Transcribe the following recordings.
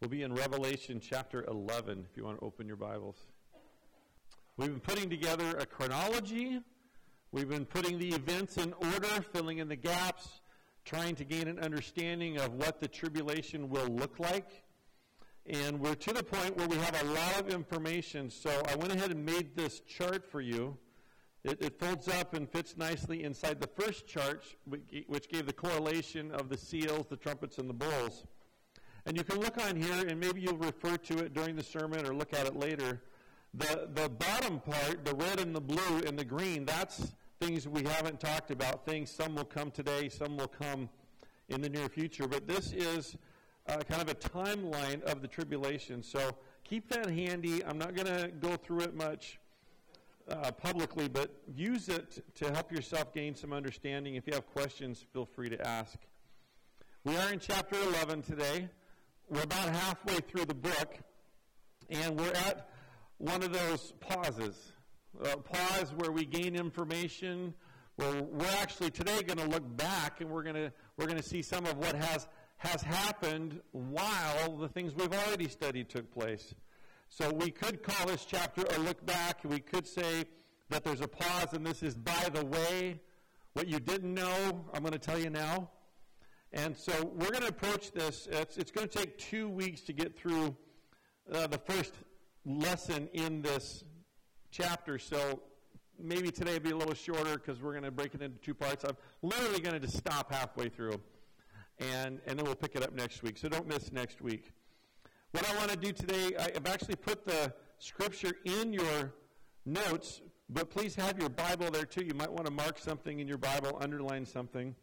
We'll be in Revelation chapter 11 if you want to open your Bibles. We've been putting together a chronology. We've been putting the events in order, filling in the gaps, trying to gain an understanding of what the tribulation will look like. And we're to the point where we have a lot of information. So I went ahead and made this chart for you. It, it, folds up and fits nicely inside the first chart, which gave the correlation of the seals, the trumpets, and the bowls. And you can look on here, and maybe you'll refer to it during the sermon or look at it later. The, the bottom part, the red and the blue and the green, that's things we haven't talked about. Things, some will come today, some will come in the near future. But this is uh, kind of a timeline of the tribulation. So keep that handy. I'm not going to go through it much uh, publicly, but use it to help yourself gain some understanding. If you have questions, feel free to ask. We are in chapter 11 today. We're about halfway through the book, and we're at one of those pauses. A pause where we gain information, where we're actually today going to look back and we're going to we're going to see some of what has has happened while the things we've already studied took place. So we could call this chapter a look back. We could say that there's a pause, and this is by the way. What you didn't know, I'm going to tell you now. And so we're going to approach this. It's, it's going to take two weeks to get through uh, the first lesson in this chapter. So maybe today will be a little shorter because we're going to break it into two parts. I'm literally going to just stop halfway through, and, and then we'll pick it up next week. So don't miss next week. What I want to do today, I've actually put the scripture in your notes, but please have your Bible there too. You might want to mark something in your Bible, underline something.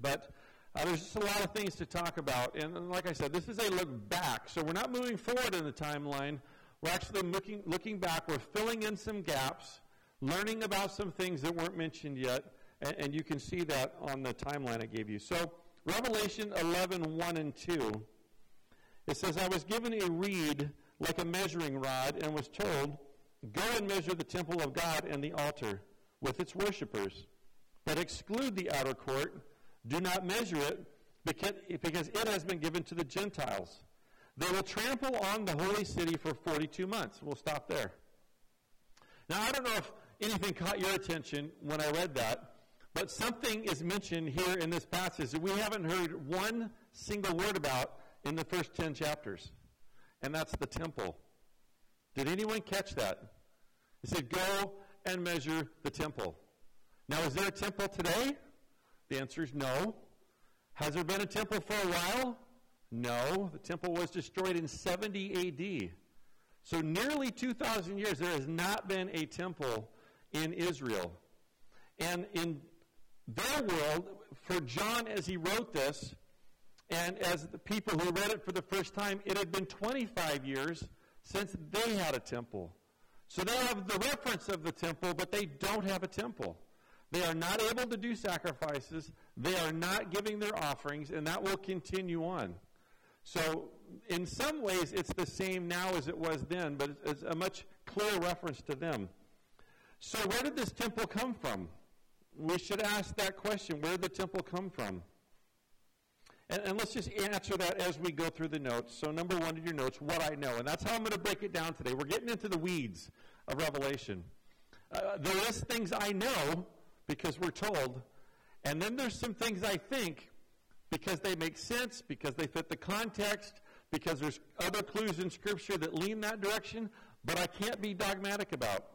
But uh, there's just a lot of things to talk about. And like I said, this is a look back. So we're not moving forward in the timeline. We're actually looking, looking back. We're filling in some gaps, learning about some things that weren't mentioned yet. And, and you can see that on the timeline I gave you. So Revelation 11, 1 and 2 it says, I was given a reed like a measuring rod and was told, Go and measure the temple of God and the altar with its worshippers, but exclude the outer court. Do not measure it because, it has been given to the Gentiles. They will trample on the holy city for 42 months. We'll stop there. Now, I don't know if anything caught your attention when I read that, but something is mentioned here in this passage that we haven't heard one single word about in the first 10 chapters, and that's the temple. Did anyone catch that? He said, Go and measure the temple. Now, is there a temple today? The answer is no. Has there been a temple for a while? No. The temple was destroyed in 70 AD. So, nearly 2,000 years, there has not been a temple in Israel. And in their world, for John, as he wrote this, and as the people who read it for the first time, it had been 25 years since they had a temple. So they have the reference of the temple, but they don't have a temple. They are not able to do sacrifices. They are not giving their offerings, and that will continue on. So, in some ways, it's the same now as it was then, but it's a much clearer reference to them. So, where did this temple come from? We should ask that question where did the temple come from? And, and, let's just answer that as we go through the notes. So, number one in your notes, what I know. And that's how I'm going to break it down today. We're getting into the weeds of Revelation. Uh, there is things I know because we're told, and then there's some things I think because they make sense, because they fit the context, because there's other clues in Scripture that lean that direction, but I can't be dogmatic about.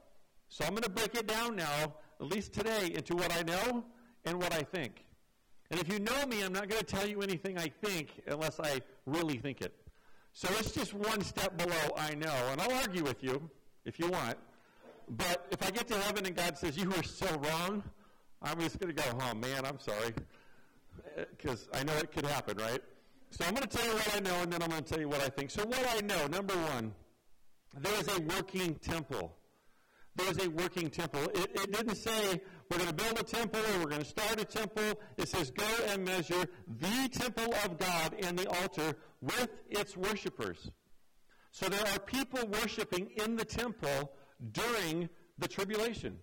So, I'm going to break it down now, at least today, into what I know and what I think. And if you know me, I'm not going to tell you anything I think unless I really think it. So it's just one step below I know. And I'll argue with you if you want. But if I get to heaven and God says, You were so wrong, I'm just going to go, Oh, man, I'm sorry. Because I know it could happen, right? So I'm going to tell you what I know, and then I'm going to tell you what I think. So, what I know, number one, there is a working temple. There is a working temple. It, it didn't say we're going to build a temple or we're going to start a temple. It says, go and measure the temple of God and the altar with its worshipers. So there are people worshiping in the temple during the tribulation.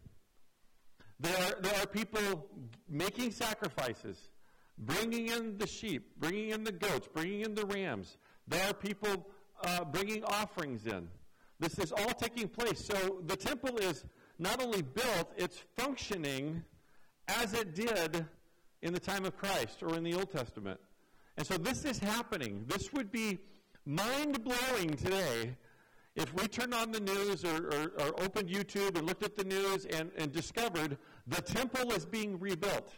There are, there are people making sacrifices, bringing in the sheep, bringing in the goats, bringing in the rams. There are people uh, bringing offerings in. This is all taking place. So the temple is not only built, it's functioning as it did in the time of Christ or in the Old Testament. And so this is happening. This would be mind blowing today if we turned on the news or, or, or, opened YouTube and looked at the news and, and discovered the temple is being rebuilt.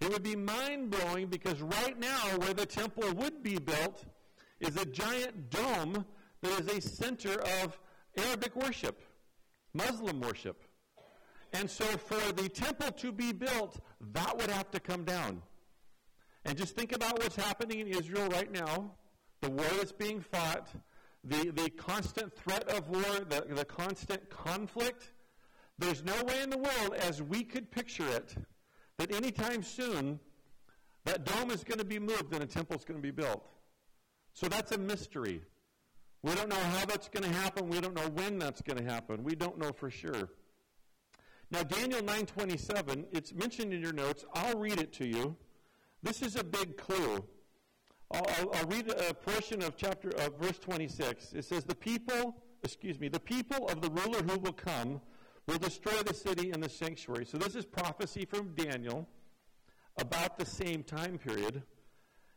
It would be mind blowing because right now, where the temple would be built is a giant dome that is a center of Arabic worship, Muslim worship. And so, for the temple to be built, that would have to come down. And just think about what's happening in Israel right now the war that's being fought, the, the constant threat of war, the, the constant conflict. There's no way in the world, as we could picture it, that anytime soon that dome is going to be moved and a temple is going to be built. So that's a mystery. We don't know how that's going to happen. We don't know when that's going to happen. We don't know for sure. Now, Daniel 9:27, it's mentioned in your notes. I'll read it to you. This is a big clue. I'll, I'll, read a portion of chapter of verse 26. It says, "The people, excuse me, the people of the ruler who will come will destroy the city and the sanctuary." So this is prophecy from Daniel about the same time period.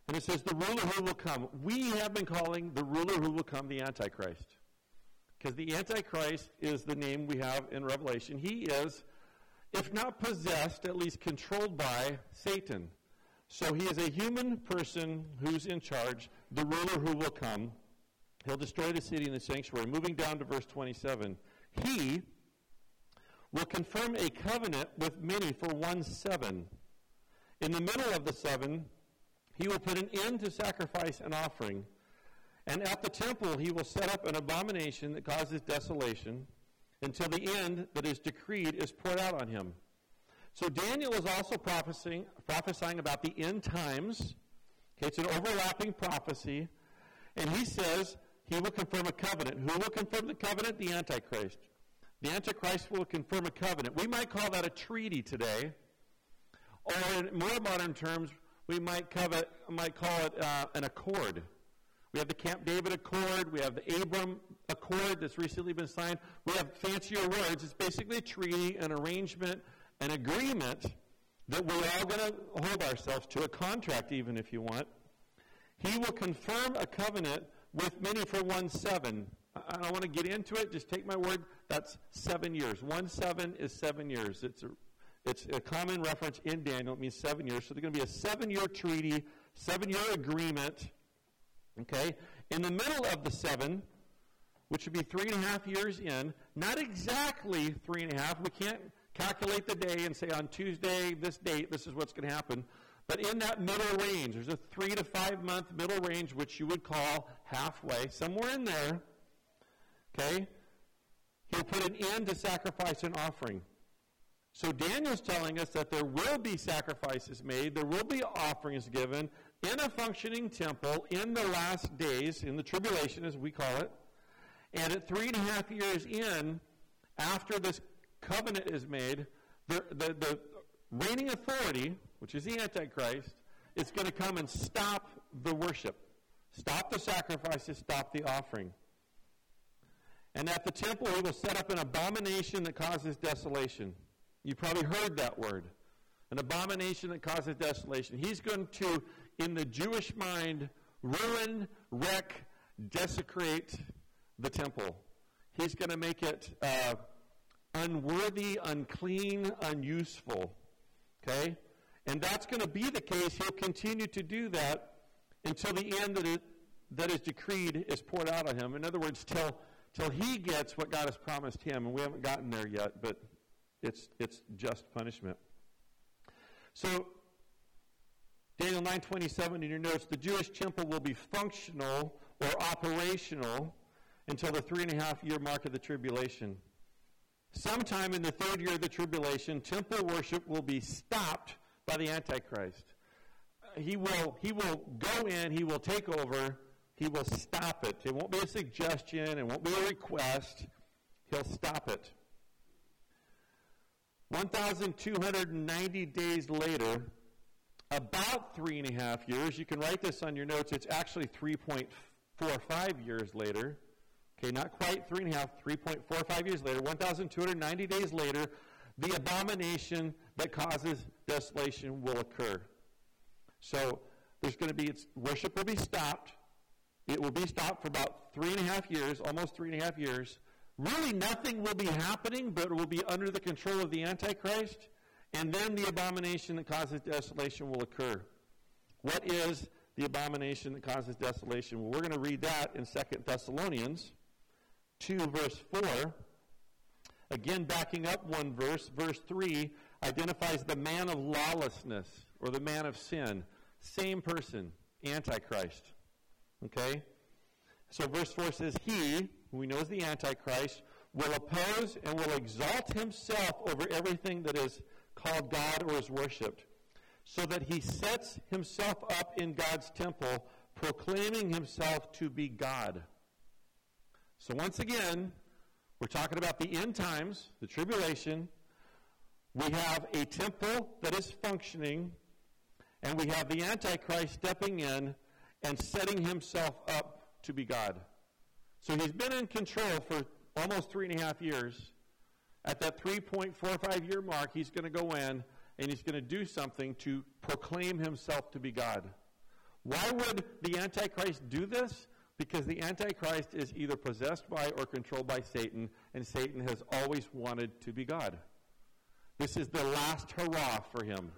And it says, "The ruler who will come." We have been calling the ruler who will come the Antichrist. Because the Antichrist is the name we have in Revelation. He is, if not possessed, at least controlled by Satan. So he is a human person who's in charge, the ruler who will come. He'll destroy the city and the sanctuary. Moving down to verse 27. He will confirm a covenant with many for one seven. In the middle of the seven, he will put an end to sacrifice and offering and at the temple he will set up an abomination that causes desolation until the end that is decreed is poured out on him. So Daniel is also prophesying, prophesying about the end times. Okay, it's an overlapping prophecy. And he says he will confirm a covenant. Who will confirm the covenant? The Antichrist. The Antichrist will confirm a covenant. We might call that a treaty today. Or in more modern terms, we might, covet, might call it uh, an accord. We have the Camp David Accord. We have the Abraham Accord that's recently been signed. We have fancier words. It's basically a treaty, an arrangement, an agreement that we're all going to hold ourselves to, a contract even if you want. He will confirm a covenant with many for one seven. I don't want to get into it. Just take my word. That's seven years. One seven is seven years. It's a, it's a common reference in Daniel. It means seven years. So there's going to be a seven year treaty, seven year agreement Okay? In the middle of the seven, which would be three and a half years in, not exactly three and a half. We can't calculate the day and say on Tuesday, this date, this is what's going to happen. But in that middle range, there's a three to five month middle range, which you would call halfway, somewhere in there. Okay? He'll put an end to sacrifice and offering. So Daniel's telling us that there will be sacrifices made, there will be offerings given, in a functioning temple in the last days, in the tribulation as we call it, and at three and a half years in, after this covenant is made, the, the, the reigning authority, which is the Antichrist, is going to come and stop the worship, stop the sacrifices, stop the offering. And at the temple, he will set up an abomination that causes desolation. You probably heard that word. An abomination that causes desolation. He's going to in the Jewish mind, ruin, wreck, desecrate the temple. He's going to make it uh, unworthy, unclean, unuseful. Okay? And that's going to be the case. He'll continue to do that until the end that, it, that is decreed is poured out on him. In other words, till, till he gets what God has promised him. And we haven't gotten there yet, but it's, it's just punishment. So Daniel 9:27 in your notes, the Jewish temple will be functional or operational until the three and a half year mark of the tribulation. Sometime in the third year of the tribulation, temple worship will be stopped by the Antichrist. Uh, he will, he will go in, he will take over, he will stop it. It won't be a suggestion, it won't be a request. He'll stop it. 1,290 days later, about three and a half years. You can write this on your notes. It's actually 3.5 four or five years later, okay, not quite three and a half, 3.45 years later, 1,290 days later, the abomination that causes desolation will occur. So there's going to be, worship will be stopped. It will be stopped for about three and a half years, almost three and a half years. Really, nothing will be happening, but it will be under the control of the Antichrist. And then the abomination that causes desolation will occur. What is the abomination that causes desolation? Well, we're going to read that in 2 Thessalonians 2, verse 4. Again, backing up one verse, verse 3 identifies the man of lawlessness or the man of sin. Same person, Antichrist. Okay? So verse 4 says, He, who we know as the Antichrist, will oppose and will exalt himself over everything that is called God or is worshipped, so that he sets himself up in God's temple, proclaiming himself to be God. So once again, we're talking about the end times, the tribulation. We have a temple that is functioning, and we have the Antichrist stepping in and setting himself up to be God. So he's been in control for almost three and a half years. At that 3.45 year mark, he's going to go in and he's going to do something to proclaim himself to be God. Why would the Antichrist do this? Because the Antichrist is either possessed by or controlled by Satan, and Satan has always wanted to be God. This is the last hurrah for him.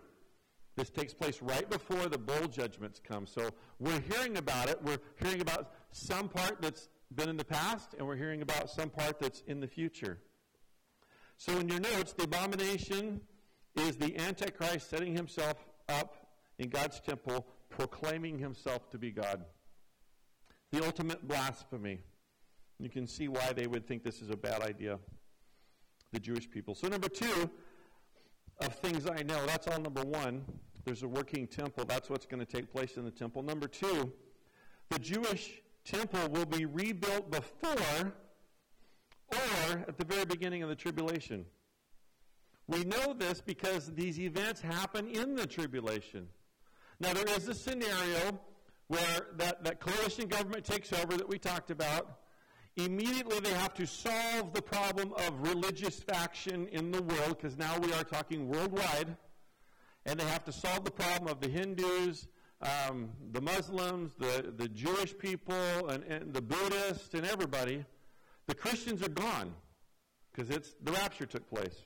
This takes place right before the bowl judgments come. So we're hearing about it. We're hearing about some part that's been in the past, and we're hearing about some part that's in the future. So in your notes, the abomination is the Antichrist setting himself up in God's temple, proclaiming himself to be God. The ultimate blasphemy. You can see why they would think this is a bad idea, the Jewish people. So, number two of things I know, that's all number one. There's a working temple. That's what's going to take place in the temple. Number two, the Jewish temple will be rebuilt before or at the very beginning of the tribulation. We know this because these events happen in the tribulation. Now, there is a scenario where that, that coalition government takes over that we talked about. Immediately, they have to solve the problem of religious faction in the world, because now we are talking worldwide. And they have to solve the problem of the Hindus, um, the Muslims, the, the Jewish people, and, and the Buddhists, and everybody. The Christians are gone because it's the rapture took place.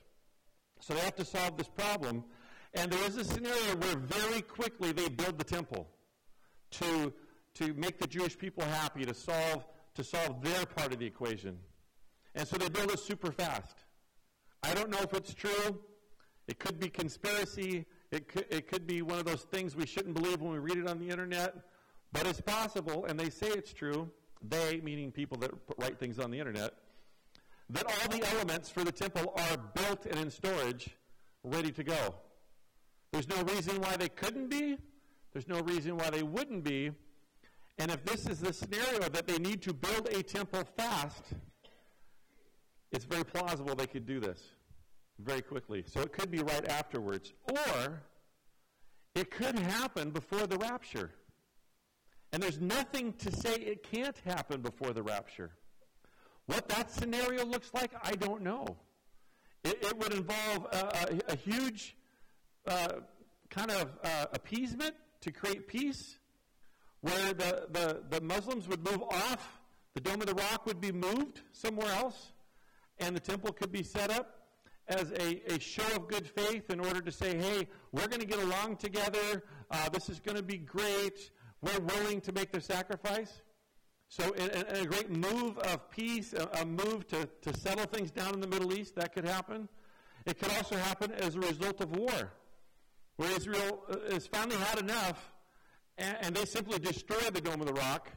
So they have to solve this problem. And there is a scenario where very quickly they build the temple to, to make the Jewish people happy, to solve, to solve their part of the equation. And so they build it super fast. I don't know if it's true. It could be conspiracy. It could, it could be one of those things we shouldn't believe when we read it on the internet. But it's possible, and they say it's true. They, meaning people that write things on the internet, that all the elements for the temple are built and in storage, ready to go. There's no reason why they couldn't be. There's no reason why they wouldn't be. And if this is the scenario that they need to build a temple fast, it's very plausible they could do this very quickly. So it could be right afterwards. Or it could happen before the rapture. And there's nothing to say it can't happen before the rapture. What that scenario looks like, I don't know. It, it would involve a, a, a huge uh, kind of uh, appeasement to create peace, where the, the, the Muslims would move off, the Dome of the Rock would be moved somewhere else, and the temple could be set up as a, a show of good faith in order to say, hey, we're going to get along together, uh, this is going to be great, we're willing to make the sacrifice. So, in, in a great move of peace, a, a, move to, to settle things down in the Middle East, that could happen. It could also happen as a result of war, where Israel uh, has finally had enough, and, and they simply destroy the Dome of the Rock,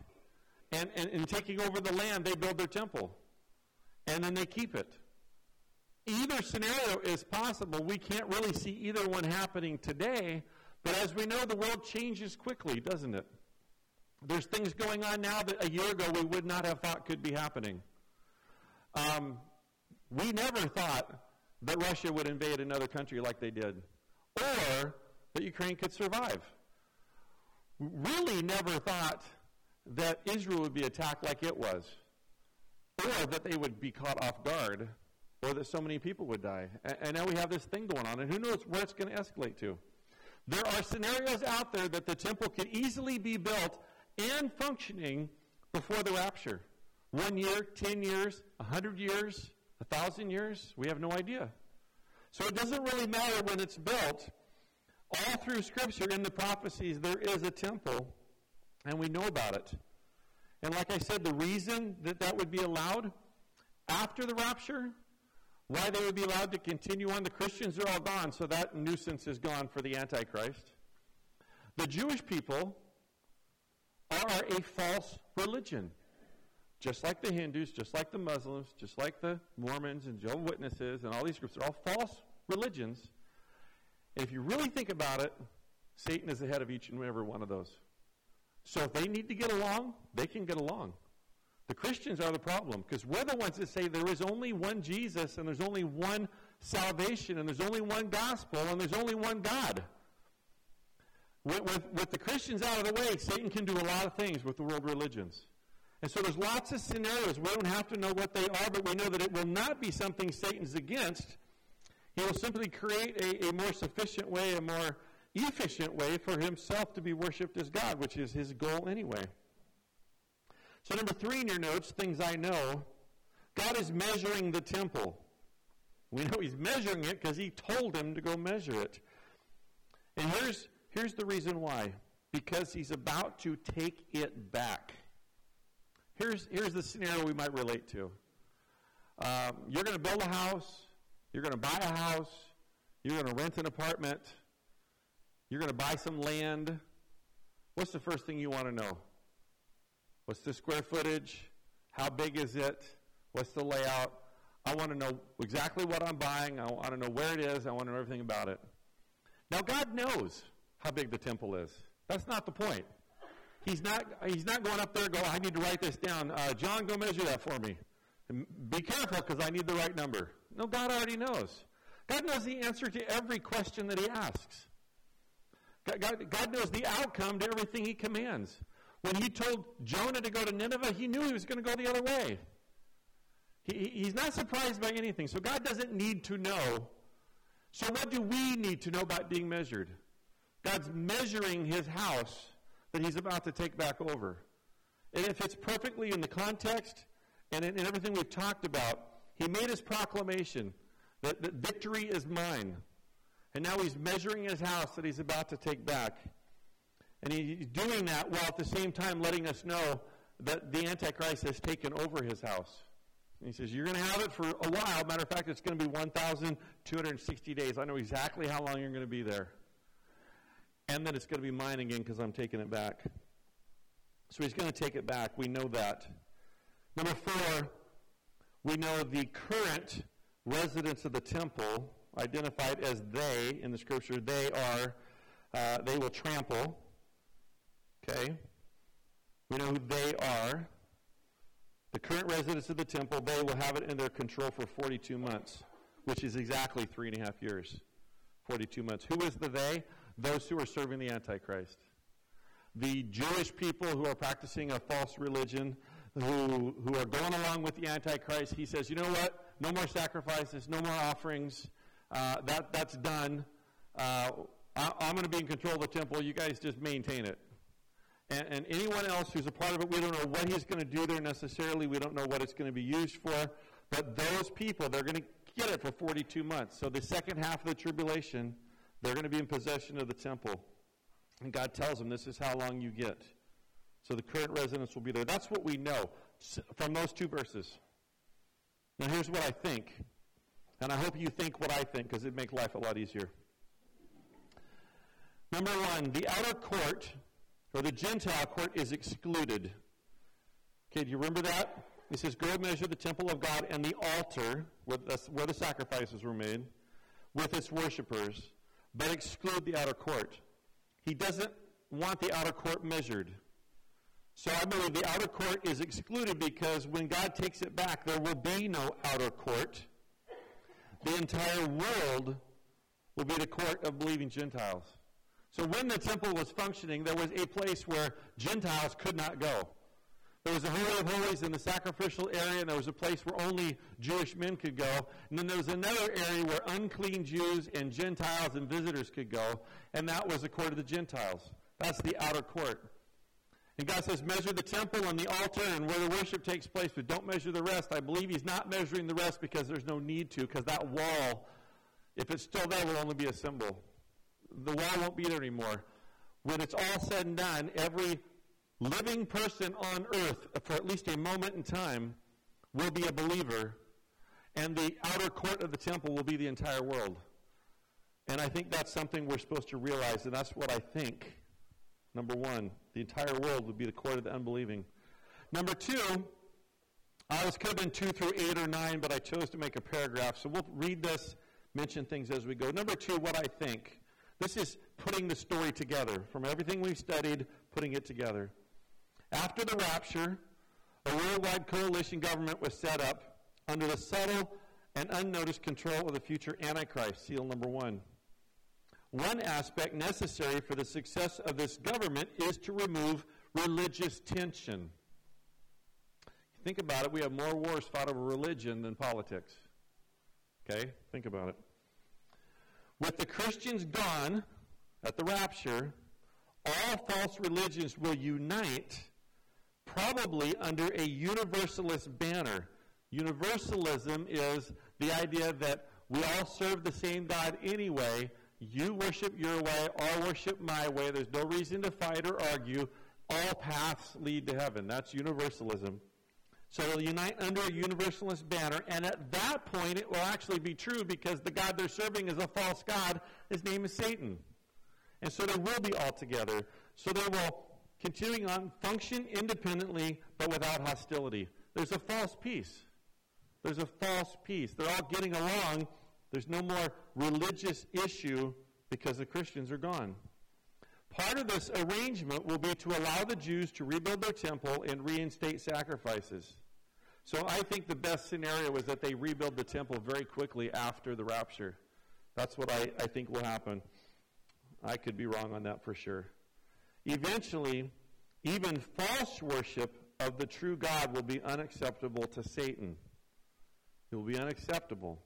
and, and in taking over the land, they build their temple, and then they keep it. Either scenario is possible. We can't really see either one happening today, but as we know, the world changes quickly, doesn't it? There's things going on now that a year ago we would not have thought could be happening. Um, we never thought that Russia would invade another country like they did, or that Ukraine could survive. Really never thought that Israel would be attacked like it was, or that they would be caught off guard, or that so many people would die. And, and now we have this thing going on, and who knows where it's going to escalate to. There are scenarios out there that the temple could easily be built and functioning before the rapture. One year, ten years, a hundred years, a thousand years, we have no idea. So it doesn't really matter when it's built. All through Scripture, in the prophecies, there is a temple, and we know about it. And like I said, the reason that that would be allowed after the rapture, why they would be allowed to continue on, the Christians are all gone, so that nuisance is gone for the Antichrist. The Jewish people are a false religion. Just like the Hindus, just like the Muslims, just like the Mormons and Jehovah's Witnesses and all these groups, they're all false religions. And if you really think about it, Satan is the head of each and every one of those. So if they need to get along, they can get along. The Christians are the problem because we're the ones that say there is only one Jesus and there's only one salvation and there's only one gospel and there's only one God. With, with, with, the Christians out of the way, Satan can do a lot of things with the world religions. And so there's lots of scenarios. We don't have to know what they are, but we know that it will not be something Satan's against. He will simply create a, a more sufficient way, a more efficient way for himself to be worshiped as God, which is his goal anyway. So, number three in your notes, things I know God is measuring the temple. We know he's measuring it because he told him to go measure it. And here's Here's the reason why because he's about to take it back. Here's, here's the scenario we might relate to. Um, you're going to build a house, you're going to buy a house, you're going to rent an apartment, you're going to buy some land. What's the first thing you want to know? What's the square footage? How big is it? What's the layout? I want to know exactly what I'm buying. I want to know where it is. I want to know everything about it. Now, God knows how big the temple is. That's not the point. He's not, he's not going up there going, I need to write this down. Uh, John, go measure that for me. Be careful because I need the right number. No, God already knows. God knows the answer to every question that he asks. God, God, God knows the outcome to everything he commands. When he told Jonah to go to Nineveh, he knew he was going to go the other way. He, he's not surprised by anything. So God doesn't need to know. So what do we need to know about being measured? God's measuring his house that he's about to take back over. And it fits perfectly in the context and in, in everything we've talked about. He made his proclamation that, that victory is mine. And now he's measuring his house that he's about to take back. And he's doing that while at the same time letting us know that the Antichrist has taken over his house. And he says, You're going to have it for a while. Matter of fact, it's going to be 1,260 days. I know exactly how long you're going to be there and then it's going to be mine again because I'm taking it back. So he's going to take it back. We know that. Number four, we know the current residents of the temple, identified as they in the scripture, they are, uh, they will trample. Okay? We know who they are. The current residents of the temple, they will have it in their control for 42 months, which is exactly three and a half years. 42 months. Who is the they? Those who are serving the Antichrist. The Jewish people who are practicing a false religion, who, who are going along with the Antichrist, he says, you know what? No more sacrifices, no more offerings. Uh, that, that's done. Uh, I, am going to be in control of the temple. You guys just maintain it. And, and, anyone else who's a part of it, we don't know what he's going to do there necessarily. We don't know what it's going to be used for. But those people, they're going to get it for 42 months. So the second half of the tribulation they're going to be in possession of the temple. And God tells them, this is how long you get. So the current residents will be there. That's what we know from those two verses. Now, here's what I think. And I hope you think what I think because it'd make life a lot easier. Number one, the outer court, or the Gentile court, is excluded. Okay, do you remember that? He says, Go measure the temple of God and the altar where the, where the sacrifices were made with its worshippers but exclude the outer court. He doesn't want the outer court measured. So I believe the outer court is excluded because when God takes it back, there will be no outer court. The entire world will be the court of believing Gentiles. So when the temple was functioning, there was a place where Gentiles could not go. There was a Holy of Holies in the sacrificial area, and there was a place where only Jewish men could go. And then there was another area where unclean Jews and Gentiles and visitors could go, and that was the court of the Gentiles. That's the outer court. And God says, measure the temple and the altar and where the worship takes place, but don't measure the rest. I believe He's not measuring the rest because there's no need to, because that wall, if it's still there, will only be a symbol. The wall won't be there anymore. When it's all said and done, every living person on earth for at least a moment in time will be a believer, and the outer court of the temple will be the entire world. And I think that's something we're supposed to realize, and that's what I think. Number one, the entire world would be the court of the unbelieving. Number two, uh, this could have been two through eight or nine, but I chose to make a paragraph. So we'll read this, mention things as we go. Number two, what I think. This is putting the story together. From everything we've studied, putting it together. After the rapture, a worldwide coalition government was set up under the subtle and unnoticed control of the future Antichrist, seal number one. One aspect necessary for the success of this government is to remove religious tension. Think about it. We have more wars fought over religion than politics. Okay? Think about it. With the Christians gone at the rapture, all false religions will unite probably under a universalist banner. Universalism is the idea that we all serve the same God anyway. You worship your way, I'll worship my way. There's no reason to fight or argue. All paths lead to heaven. That's universalism. So they'll unite under a universalist banner, and at that point it will actually be true because the God they're serving is a false God. His name is Satan. And so they will be all together. So they will continuing on, function independently but without hostility. There's a false peace. There's a false peace. They're all getting along. There's no more religious issue because the Christians are gone. Part of this arrangement will be to allow the Jews to rebuild their temple and reinstate sacrifices. So I think the best scenario is that they rebuild the temple very quickly after the rapture. That's what I, I think will happen. I could be wrong on that for sure. Eventually, even false worship of the true God will be unacceptable to Satan. It will be unacceptable.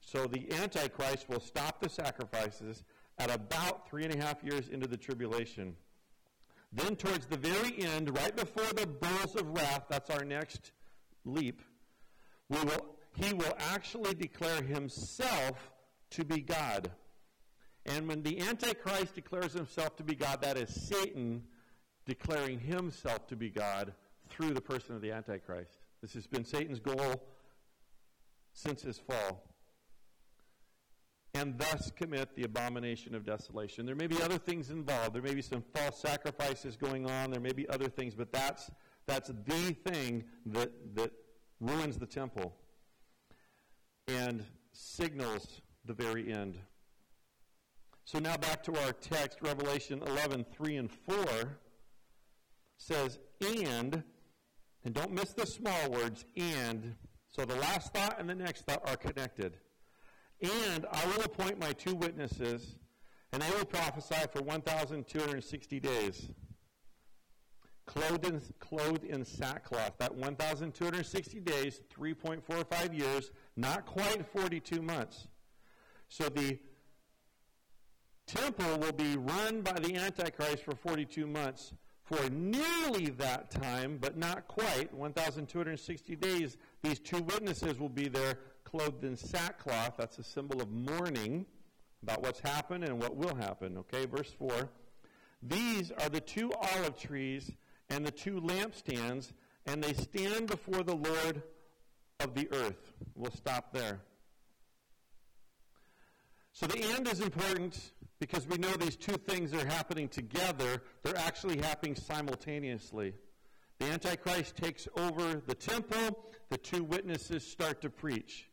So the Antichrist will stop the sacrifices at about three and a half years into the tribulation. Then, towards the very end, right before the bowls of wrath, that's our next leap, will, he will actually declare himself to be God. And when the Antichrist declares himself to be God, that is Satan declaring himself to be God through the person of the Antichrist. This has been Satan's goal since his fall. And thus commit the abomination of desolation. There may be other things involved. There may be some false sacrifices going on. There may be other things, but that's, that's the thing that, that ruins the temple and signals the very end. So now back to our text, Revelation 11, 3 and 4 says, and, and don't miss the small words, and. So the last thought and the next thought are connected. And I will appoint my two witnesses, and they will prophesy for 1,260 days, clothed in, clothed in sackcloth. That 1,260 days, 3.45 years, not quite 42 months. So the temple will be run by the Antichrist for 42 months. For nearly that time, but not quite, 1,260 days, these two witnesses will be there clothed in sackcloth. That's a symbol of mourning about what's happened and what will happen. Okay, verse 4. These are the two olive trees and the two lampstands, and they stand before the Lord of the earth. We'll stop there. So the end is important because we know these two things are happening together. They're actually happening simultaneously. The Antichrist takes over the temple, the two witnesses start to preach.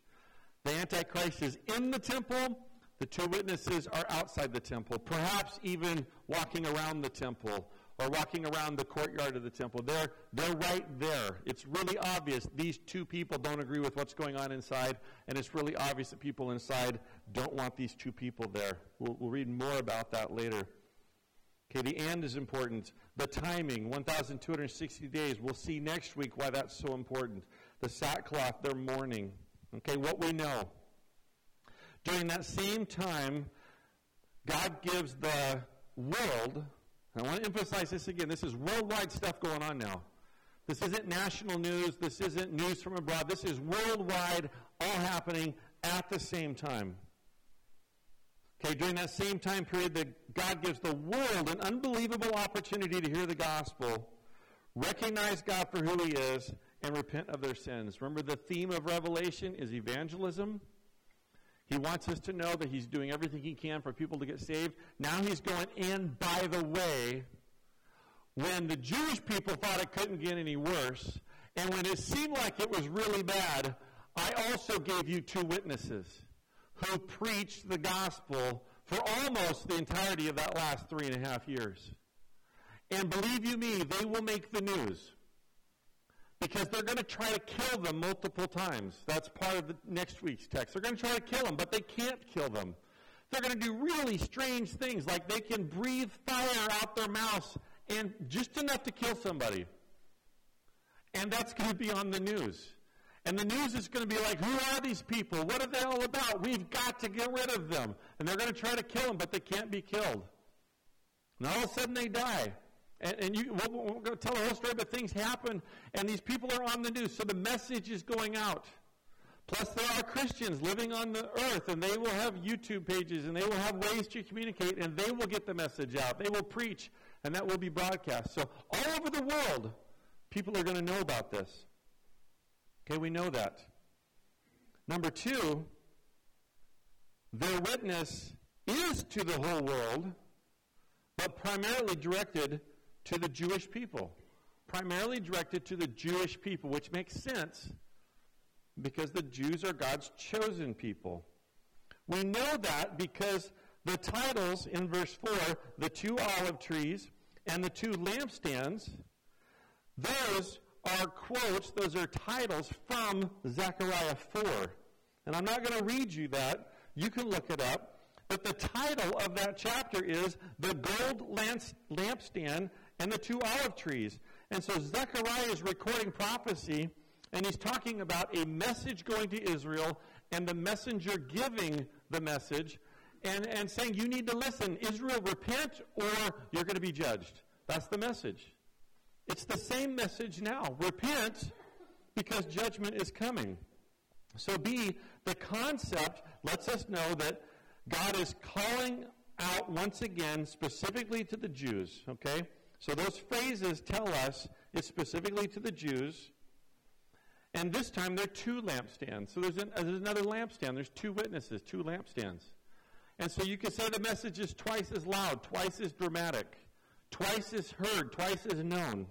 The Antichrist is in the temple, the two witnesses are outside the temple, perhaps even walking around the temple or walking around the courtyard of the temple. They're, they're right there. It's really obvious these two people don't agree with what's going on inside, and it's really obvious that people inside don't want these two people there. We'll, we'll read more about that later. Okay, the and is important. The timing, 1,260 days. We'll see next week why that's so important. The sackcloth, their mourning. Okay, what we know. During that same time, God gives the world, I want to emphasize this again, this is worldwide stuff going on now. This isn't national news, this isn't news from abroad, this is worldwide, all happening at the same time. Okay, during that same time period, that God gives the world an unbelievable opportunity to hear the gospel, recognize God for who He is, and repent of their sins. Remember, the theme of Revelation is evangelism. He wants us to know that He's doing everything He can for people to get saved. Now He's going, and by the way, when the Jewish people thought it couldn't get any worse, and when it seemed like it was really bad, I also gave you two witnesses who preached the gospel for almost the entirety of that last three and a half years. And believe you me, they will make the news. Because they're going to try to kill them multiple times. That's part of the next week's text. They're going to try to kill them, but they can't kill them. They're going to do really strange things, like they can breathe fire out their mouths and just enough to kill somebody. And that's going to be on the news. And the news is going to be like, who are these people? What are they all about? We've got to get rid of them. And they're going to try to kill them, but they can't be killed. And all of a sudden they die. And, and you, we'll, we'll go tell the whole story, but things happen, and these people are on the news. So the message is going out. Plus, there are Christians living on the earth, and they will have YouTube pages, and they will have ways to communicate, and they will get the message out. They will preach, and that will be broadcast. So, all over the world, people are going to know about this. Okay, we know that. Number two, their witness is to the whole world, but primarily directed to the Jewish people. Primarily directed to the Jewish people, which makes sense because the Jews are God's chosen people. We know that because the titles in verse 4, the two olive trees and the two lampstands, those are quotes, those are titles from Zechariah 4. And I'm not going to read you that. You can look it up. But the title of that chapter is The Gold Lampstand and the Two Olive Trees. And so Zechariah is recording prophecy, and he's talking about a message going to Israel and the messenger giving the message and, and saying, You need to listen. Israel, repent or you're going to be judged. That's the message. It's the same message now. Repent because judgment is coming. So, B, the concept lets us know that God is calling out once again specifically to the Jews, okay? So those phrases tell us it's specifically to the Jews. And this time there are two lampstands. So there's, an, uh, there's another lampstand. There's two witnesses, two lampstands. And so you can say the message is twice as loud, twice as dramatic, twice as heard, twice as known.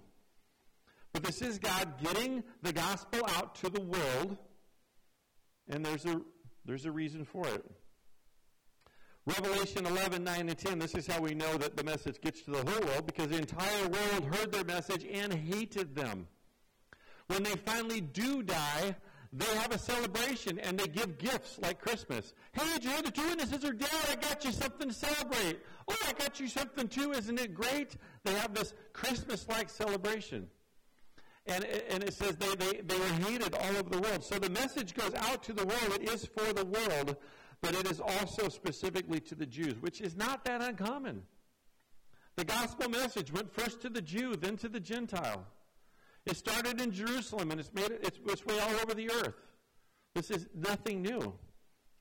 But this is God getting the gospel out to the world, and there's a, there's a reason for it. Revelation 11, 9, and 10, this is how we know that the message gets to the whole world, because the entire world heard their message and hated them. When they finally do die, they have a celebration and they give gifts like Christmas. Hey, Jehovah's Witnesses are dead. I got you something to celebrate. Oh, I got you something too. Isn't it great? They have this Christmas like celebration. And, and it says they, they, they were hated all over the world. So the message goes out to the world. It is for the world, but it is also specifically to the Jews, which is not that uncommon. The gospel message went first to the Jew, then to the Gentile. It started in Jerusalem and it's made it, it's, its way all over the earth. This is nothing new,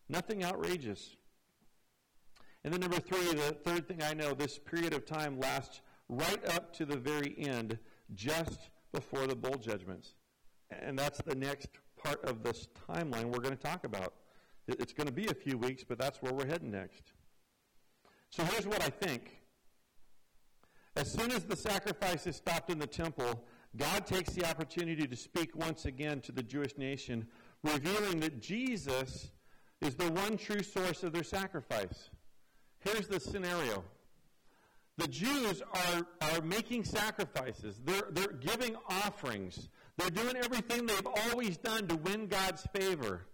nothing outrageous. And then number three, the third thing I know, this period of time lasts right up to the very end, just before the bowl judgments. And that's the next part of this timeline we're going to talk about. It's going to be a few weeks, but that's where we're heading next. So here's what I think. As soon as the sacrifice is stopped in the temple, God takes the opportunity to speak once again to the Jewish nation, revealing that Jesus is the one true source of their sacrifice. Here's the scenario the Jews are, are making sacrifices, they're, they're giving offerings, they're doing everything they've always done to win God's favor.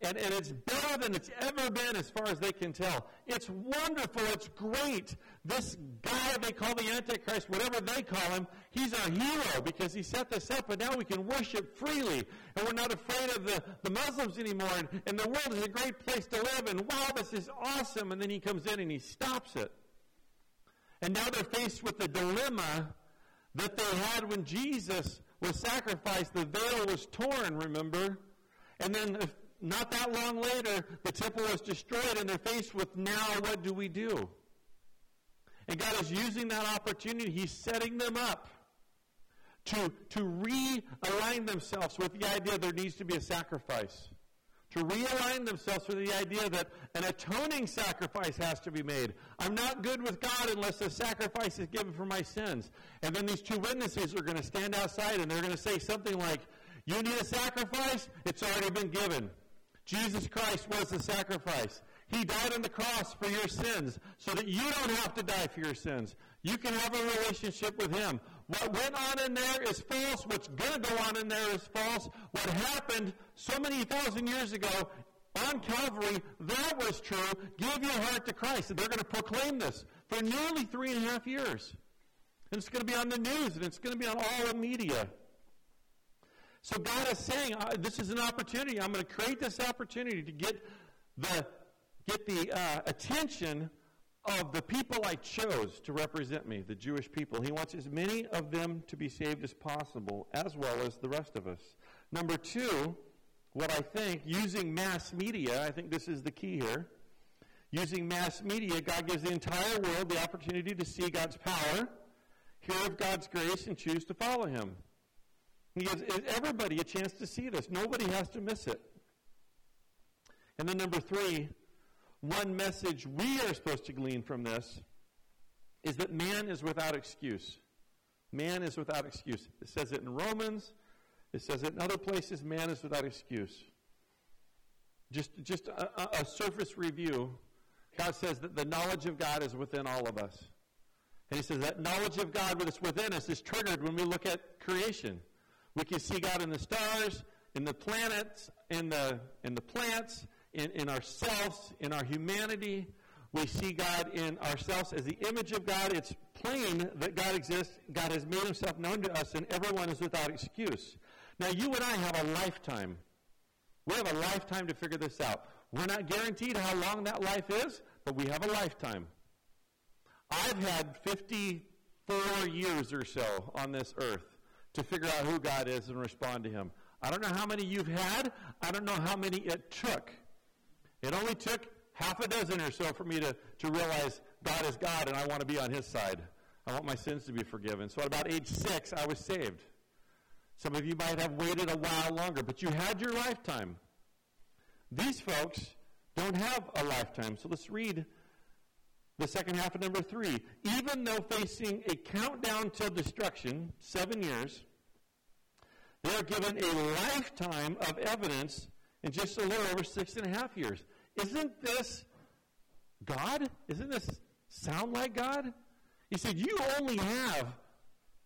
And, and it's better than it's ever been as far as they can tell. It's wonderful. It's great. This guy they call the Antichrist, whatever they call him, he's our hero because he set this up, and now we can worship freely. And we're not afraid of the, the Muslims anymore. And, and the world is a great place to live. And wow, this is awesome. And then he comes in and he stops it. And now they're faced with the dilemma that they had when Jesus was sacrificed. The veil was torn, remember? And then not that long later, the temple was destroyed, and they're faced with now what do we do? And God is using that opportunity. He's setting them up to, to realign themselves with the idea there needs to be a sacrifice. To realign themselves with the idea that an atoning sacrifice has to be made. I'm not good with God unless a sacrifice is given for my sins. And then these two witnesses are going to stand outside and they're going to say something like, You need a sacrifice? It's already been given. Jesus Christ was the sacrifice. He died on the cross for your sins so that you don't have to die for your sins. You can have a relationship with Him. What went on in there is false. What's going to go on in there is false. What happened so many thousand years ago on Calvary, that was true. Give your heart to Christ. And they're going to proclaim this for nearly three and a half years. And it's going to be on the news and it's going to be on all the media. So God is saying, uh, this is an opportunity. I'm going to create this opportunity to get the, get the uh, attention of the people I chose to represent me, the Jewish people. He wants as many of them to be saved as possible, as well as the rest of us. Number two, what I think, using mass media, I think this is the key here. Using mass media, God gives the entire world the opportunity to see God's power, hear of God's grace, and choose to follow Him. He gives everybody a chance to see this. Nobody has to miss it. And then, number three, one message we are supposed to glean from this is that man is without excuse. Man is without excuse. It says it in Romans, it says it in other places. Man is without excuse. Just, just a, a surface review. God says that the knowledge of God is within all of us. And he says that knowledge of God that is within us is triggered when we look at creation. We can see God in the stars, in the planets, in the, in the plants, in, in ourselves, in our humanity. We see God in ourselves as the image of God. It's plain that God exists. God has made himself known to us, and everyone is without excuse. Now, you and I have a lifetime. We have a lifetime to figure this out. We're not guaranteed how long that life is, but we have a lifetime. I've had 54 years or so on this earth to figure out who God is and respond to Him. I don't know how many you've had. I don't know how many it took. It only took half a dozen or so for me to, to realize God is God and I want to be on His side. I want my sins to be forgiven. So at about age six, I was saved. Some of you might have waited a while longer, but you had your lifetime. These folks don't have a lifetime. So let's read the second half of number three. Even though facing a countdown till destruction, seven years, they are given a lifetime of evidence in just a little over six and a half years. Isn't this God? Isn't this sound like God? He said, You only have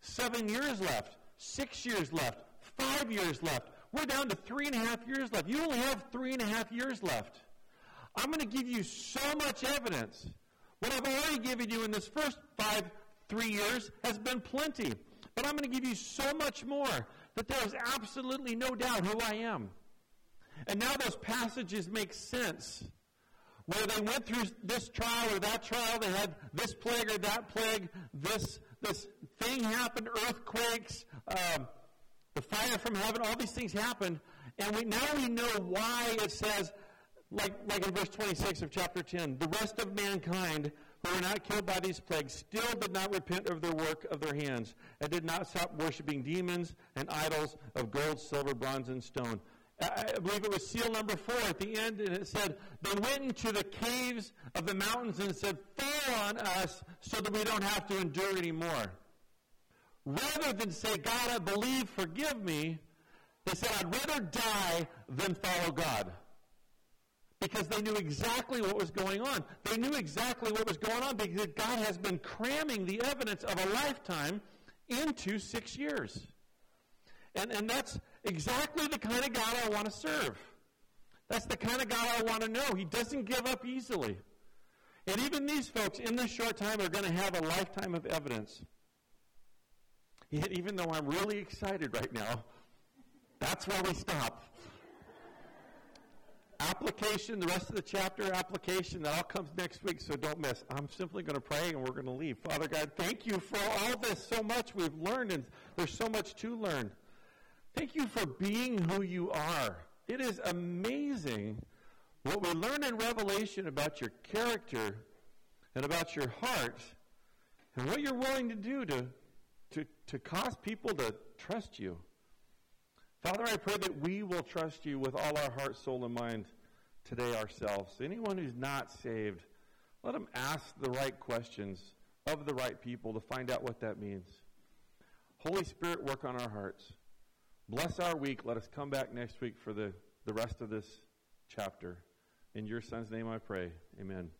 seven years left, six years left, five years left. We're down to three and a half years left. You only have three and a half years left. I'm going to give you so much evidence what I've already given you in this first five, three years has been plenty. But I'm going to give you so much more that there is absolutely no doubt who I am. And now those passages make sense. Where they went through this trial or that trial, they had this plague or that plague, this, this thing happened, earthquakes, um, the fire from heaven, all these things happened. And we, now we know why it says like, like in verse 26 of chapter 10, the rest of mankind who were not killed by these plagues still did not repent of their work of their hands and did not stop worshiping demons and idols of gold, silver, bronze, and stone. I believe it was seal number four at the end, and it said, They went into the caves of the mountains and said, Fall on us so that we don't have to endure anymore. Rather than say, God, I believe, forgive me, they said, I'd rather die than follow God because they knew exactly what was going on. They knew exactly what was going on because God has been cramming the evidence of a lifetime into six years. And, and that's exactly the kind of God I want to serve. That's the kind of God I want to know. He doesn't give up easily. And even these folks, in this short time, are going to have a lifetime of evidence. Yet, even though I'm really excited right now, that's where we stop. Application, the rest of the chapter application, that all comes next week, so don't miss. I'm simply going to pray and we're going to leave. Father God, thank you for all this, so much we've learned, and there's so much to learn. Thank you for being who you are. It is amazing what we learn in Revelation about your character and about your heart and what you're willing to do to, to, to cause people to trust you. Father, I pray that we will trust you with all our heart, soul, and mind today ourselves. Anyone who's not saved, let them ask the right questions of the right people to find out what that means. Holy Spirit, work on our hearts. Bless our week. Let us come back next week for the, the rest of this chapter. In your son's name I pray. Amen.